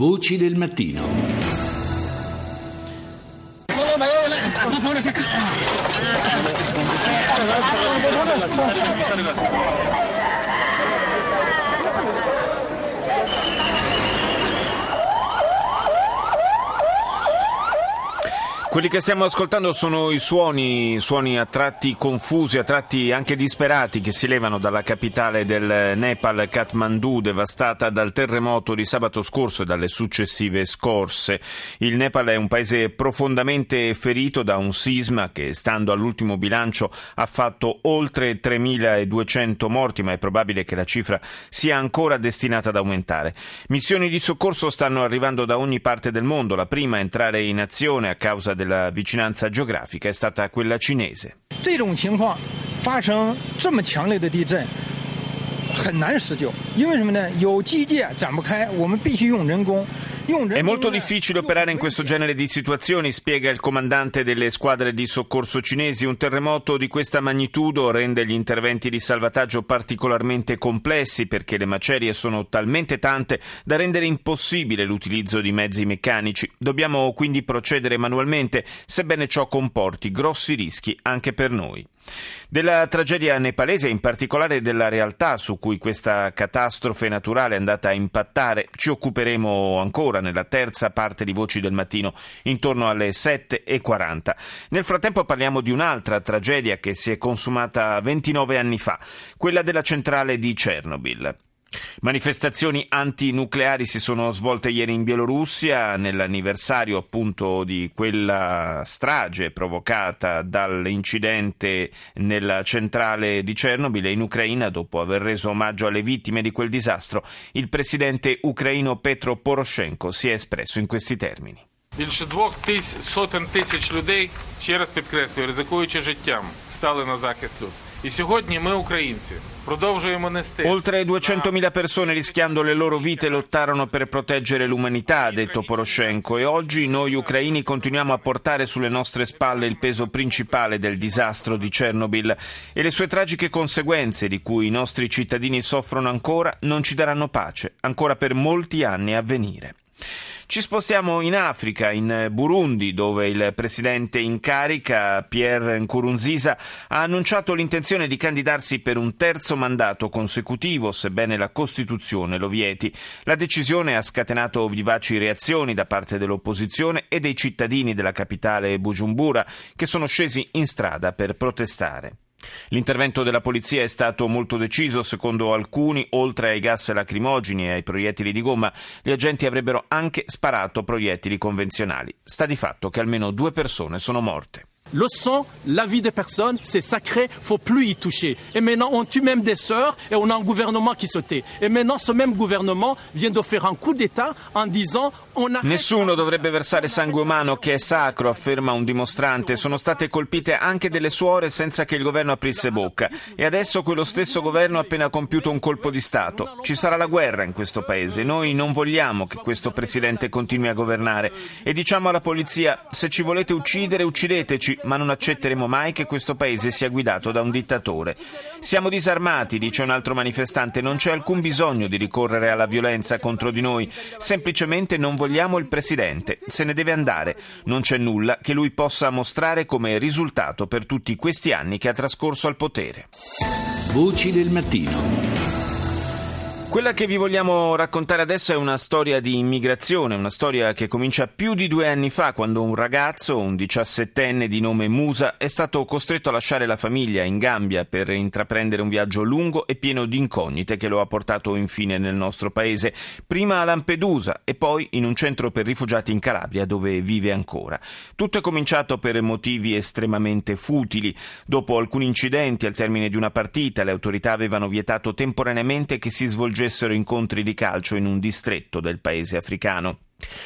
Voci del mattino. Quelli che stiamo ascoltando sono i suoni, suoni a tratti confusi, a tratti anche disperati che si levano dalla capitale del Nepal, Kathmandu, devastata dal terremoto di sabato scorso e dalle successive scorse. Il Nepal è un paese profondamente ferito da un sisma che, stando all'ultimo bilancio, ha fatto oltre 3.200 morti, ma è probabile che la cifra sia ancora destinata ad aumentare. Missioni di soccorso stanno arrivando da ogni parte del mondo. La prima a entrare in azione a causa della vicinanza geografica è stata quella cinese. 这种情况发生这么强烈的地震很难施救，因为什么呢？有机械展不开，我们必须用人工。 È molto difficile operare in questo genere di situazioni, spiega il comandante delle squadre di soccorso cinesi. Un terremoto di questa magnitudo rende gli interventi di salvataggio particolarmente complessi perché le macerie sono talmente tante da rendere impossibile l'utilizzo di mezzi meccanici. Dobbiamo quindi procedere manualmente, sebbene ciò comporti grossi rischi anche per noi. Della tragedia nepalese e in particolare della realtà su cui questa catastrofe naturale è andata a impattare ci occuperemo ancora nella terza parte di Voci del Mattino intorno alle 7.40. Nel frattempo parliamo di un'altra tragedia che si è consumata 29 anni fa, quella della centrale di Chernobyl. Manifestazioni antinucleari si sono svolte ieri in Bielorussia nell'anniversario appunto di quella strage provocata dall'incidente nella centrale di Chernobyl e in Ucraina dopo aver reso omaggio alle vittime di quel disastro il presidente ucraino Petro Poroshenko si è espresso in questi termini. Більше двох тисяч сотень тисяч людей, ще раз підкреслюю, ризикуючи життям, стали на захист люд. І сьогодні ми, українці, продовжуємо нести. Oltre 200.000 persone rischiando le loro vite lottarono per proteggere l'umanità, ha detto Poroshenko, e oggi noi ucraini continuiamo a portare sulle nostre spalle il peso principale del disastro di Chernobyl e le sue tragiche conseguenze di cui i nostri cittadini soffrono ancora non ci daranno pace, ancora per molti anni a venire. Ci spostiamo in Africa, in Burundi, dove il presidente in carica, Pierre Nkurunziza, ha annunciato l'intenzione di candidarsi per un terzo mandato consecutivo, sebbene la Costituzione lo vieti. La decisione ha scatenato vivaci reazioni da parte dell'opposizione e dei cittadini della capitale Bujumbura, che sono scesi in strada per protestare. L'intervento della polizia è stato molto deciso, secondo alcuni, oltre ai gas lacrimogeni e ai proiettili di gomma, gli agenti avrebbero anche sparato proiettili convenzionali. Sta di fatto che almeno due persone sono morte. Le sang, la vie des personnes, c'est sacré, faut plus y toucher. Et maintenant, on tue même des sœurs et on a un gouvernement qui se tait. Et maintenant, ce même gouvernement vient de faire un coup d'État en disant on a... Nessuno dovrebbe versare sangue umano che è sacro, afferma un dimostrante. Sono state colpite anche delle suore senza che il governo aprisse bocca. E adesso quello stesso governo ha appena compiuto un colpo di Stato. Ci sarà la guerra in questo paese. Noi non vogliamo che questo presidente continui a governare. E diciamo alla polizia, se ci volete uccidere, uccideteci ma non accetteremo mai che questo paese sia guidato da un dittatore. Siamo disarmati, dice un altro manifestante, non c'è alcun bisogno di ricorrere alla violenza contro di noi, semplicemente non vogliamo il presidente, se ne deve andare, non c'è nulla che lui possa mostrare come risultato per tutti questi anni che ha trascorso al potere. Voci del mattino. Quella che vi vogliamo raccontare adesso è una storia di immigrazione, una storia che comincia più di due anni fa, quando un ragazzo, un diciassettenne di nome Musa, è stato costretto a lasciare la famiglia in Gambia per intraprendere un viaggio lungo e pieno di incognite che lo ha portato infine nel nostro paese, prima a Lampedusa e poi in un centro per rifugiati in Calabria dove vive ancora. Tutto è cominciato per motivi estremamente futili. Dopo alcuni incidenti al termine di una partita, le autorità avevano vietato temporaneamente che si svolgesse svolgessero incontri di calcio in un distretto del paese africano.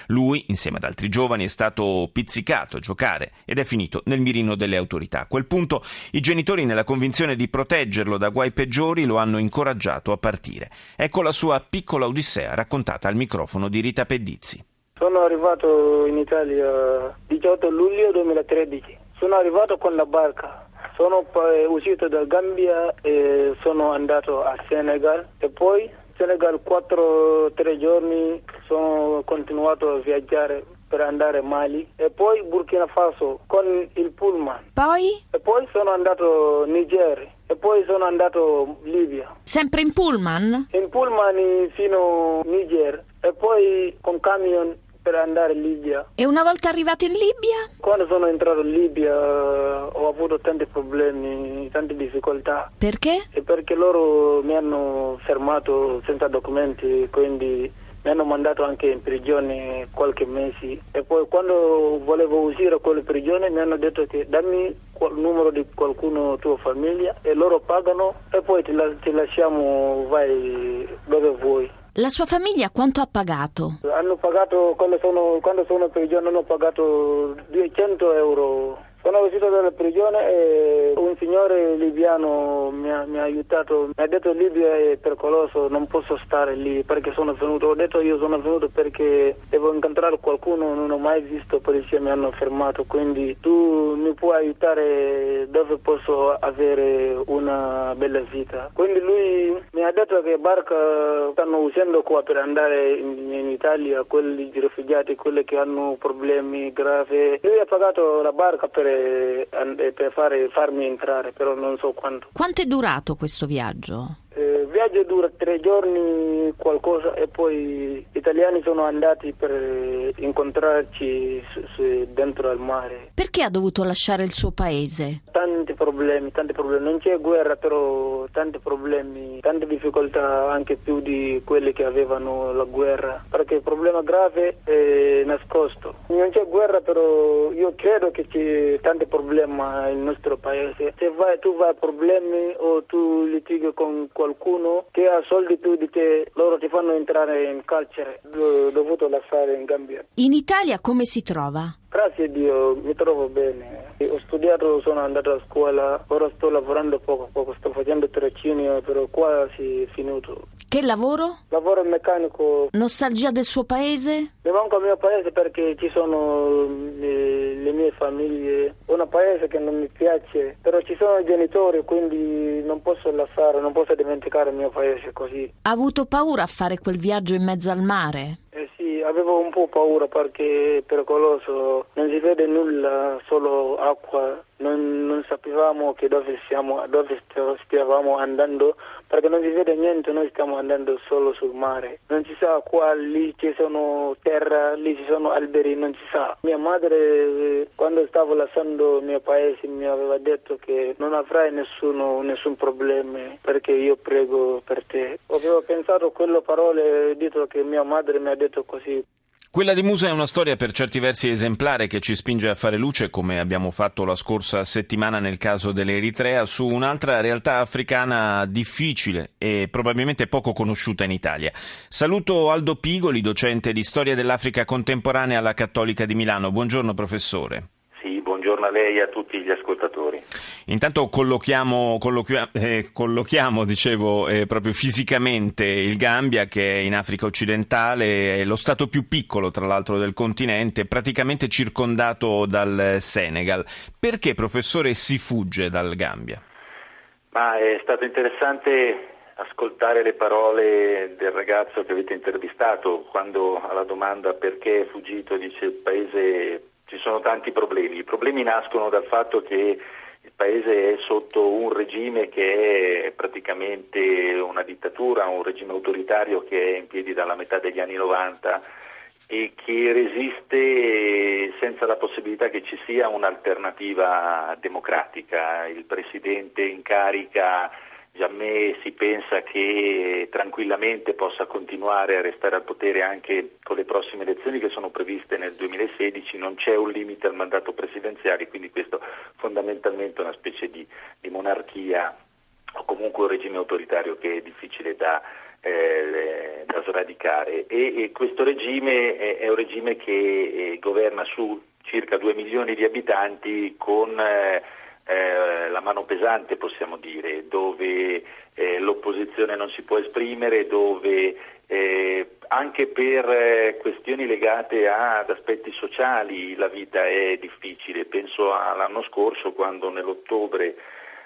Lui, insieme ad altri giovani, è stato pizzicato a giocare ed è finito nel mirino delle autorità. A quel punto i genitori, nella convinzione di proteggerlo da guai peggiori, lo hanno incoraggiato a partire. Ecco la sua piccola odissea raccontata al microfono di Rita Pedizzi. Sono arrivato in Italia 18 luglio 2013. Sono arrivato con la barca. Sono uscito da Gambia e sono andato a Senegal e poi Senegal 4-3 giorni sono continuato a viaggiare per andare a Mali e poi Burkina Faso con il pullman. Poi? E poi sono andato Niger e poi sono andato Libia. Sempre in pullman? In pullman fino a Niger e poi con camion per andare in Libia. E una volta arrivato in Libia? Quando sono entrato in Libia ho avuto tanti problemi, tante difficoltà. Perché? E perché loro mi hanno fermato senza documenti, quindi mi hanno mandato anche in prigione qualche mese e poi quando volevo uscire da quella prigione mi hanno detto che dammi il numero di qualcuno tua famiglia e loro pagano e poi ti, la- ti lasciamo vai dove vuoi. La sua famiglia quanto ha pagato? Hanno pagato, quando sono, quando sono in prigione hanno pagato 200 euro. Sono uscito dalla prigione e un signore libiano mi ha, mi ha aiutato, mi ha detto Libia è pericoloso, non posso stare lì perché sono venuto. Ho detto io sono venuto perché devo incontrare qualcuno, non ho mai visto polizia, mi hanno fermato, quindi tu mi puoi aiutare dove posso avere una bella vita. Quindi lui mi ha detto che barca stanno usando qua per andare in, in Italia, quelli rifugiati, quelli che hanno problemi gravi. Lui ha pagato la barca per, eh, per fare- farmi entrare, però non so quanto. Quanto è durato questo viaggio? Eh, il viaggio dura tre giorni qualcosa e poi gli italiani sono andati per eh, incontrarci su- su- dentro al mare. Perché ha dovuto lasciare il suo paese? Tanti problemi, tanti problemi. Non c'è guerra, però tanti problemi, tante difficoltà anche più di quelli che avevano la guerra. Perché il problema grave è nascosto. Non c'è guerra, però io credo che c'è tanti problemi nel nostro paese. Se vai, tu vai a problemi o tu litighi con qualcuno che ha soldi più di te, loro ti fanno entrare in carcere. Dovuto lasciare in Gambia. In Italia come si trova? Grazie a Dio, mi trovo bene. Ho studiato, sono andato a scuola, ora sto lavorando poco poco, sto facendo tirocinio, però quasi finito. Che lavoro? Lavoro meccanico, Nostalgia del suo paese? mi manca il mio paese perché ci sono le, le mie famiglie, un paese che non mi piace, però ci sono i genitori, quindi non posso lasciare, non posso dimenticare il mio paese così. Ha avuto paura a fare quel viaggio in mezzo al mare? Avevo un po' paura perché è pericoloso, non si vede nulla, solo acqua, non, non sapevamo dove siamo, dove st- stavamo andando, perché non si vede niente, noi stiamo andando solo sul mare. Non si sa qua, lì ci sono terra, lì ci sono alberi, non si sa. Mia madre, quando stavo lasciando il mio paese, mi aveva detto che non avrai nessuno, nessun problema perché io prego per te. Avevo pensato quelle parole, detto che mia madre mi ha detto così. Quella di Musa è una storia per certi versi esemplare che ci spinge a fare luce, come abbiamo fatto la scorsa settimana nel caso dell'Eritrea, su un'altra realtà africana difficile e probabilmente poco conosciuta in Italia. Saluto Aldo Pigoli, docente di storia dell'Africa contemporanea alla Cattolica di Milano. Buongiorno professore. A lei e a tutti gli ascoltatori. Intanto collochiamo, colloquia- eh, collochiamo dicevo, eh, proprio fisicamente il Gambia, che è in Africa occidentale, è lo stato più piccolo, tra l'altro, del continente, praticamente circondato dal Senegal. Perché, professore, si fugge dal Gambia? Ma è stato interessante ascoltare le parole del ragazzo che avete intervistato quando alla domanda perché è fuggito dice il paese ci sono tanti problemi. I problemi nascono dal fatto che il paese è sotto un regime che è praticamente una dittatura, un regime autoritario che è in piedi dalla metà degli anni 90 e che resiste senza la possibilità che ci sia un'alternativa democratica. Il presidente in carica Giammè si pensa che tranquillamente possa continuare a restare al potere anche con le prossime elezioni che sono previste nel 2016, non c'è un limite al mandato presidenziale, quindi questo fondamentalmente è una specie di, di monarchia o comunque un regime autoritario che è difficile da, eh, da sradicare. E, e questo regime è, è, un regime che eh, governa su circa 2 milioni di abitanti con eh, eh, la mano pesante possiamo dire, dove eh, l'opposizione non si può esprimere, dove eh, anche per eh, questioni legate ad aspetti sociali la vita è difficile. Penso all'anno scorso quando nell'ottobre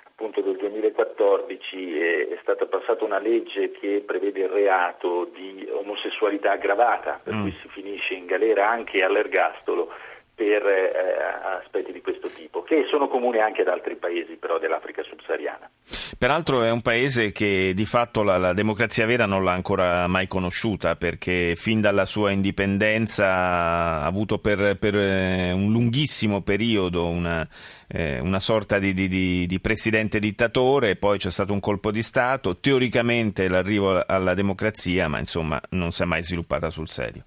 appunto del 2014 è, è, stata passata una legge che prevede il reato di omosessualità aggravata, per mm. cui si finisce in galera anche all'ergastolo per eh, aspetti di questo tipo, che sono comuni anche ad altri paesi però dell'Africa subsahariana. Peraltro è un paese che di fatto la, la, democrazia vera non l'ha ancora mai conosciuta perché fin dalla sua indipendenza ha avuto per, per eh, un lunghissimo periodo una, eh, una sorta di, di, di, presidente dittatore, poi c'è stato un colpo di Stato, teoricamente l'arrivo alla democrazia, ma insomma non si è mai sviluppata sul serio.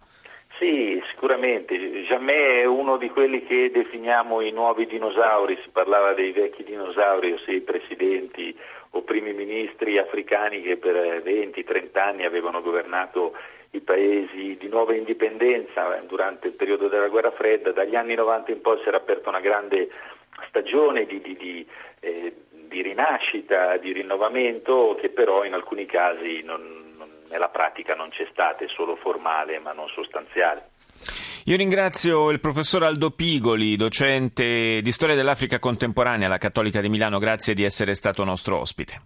Sicuramente. Jamè è uno di quelli che definiamo i nuovi dinosauri, si parlava dei vecchi dinosauri, ossia i presidenti o primi ministri africani che per 20-30 anni avevano governato i paesi di nuova indipendenza eh, durante il periodo della guerra fredda. Dagli anni 90 in poi si era aperta una grande stagione di, di, di, eh, di rinascita, di rinnovamento, che però in alcuni casi non, nella pratica non c'è stata, è solo formale ma non sostanziale. Io ringrazio il professor Aldo Pigoli, docente di storia dell'Africa contemporanea alla Cattolica di Milano, grazie di essere stato nostro ospite.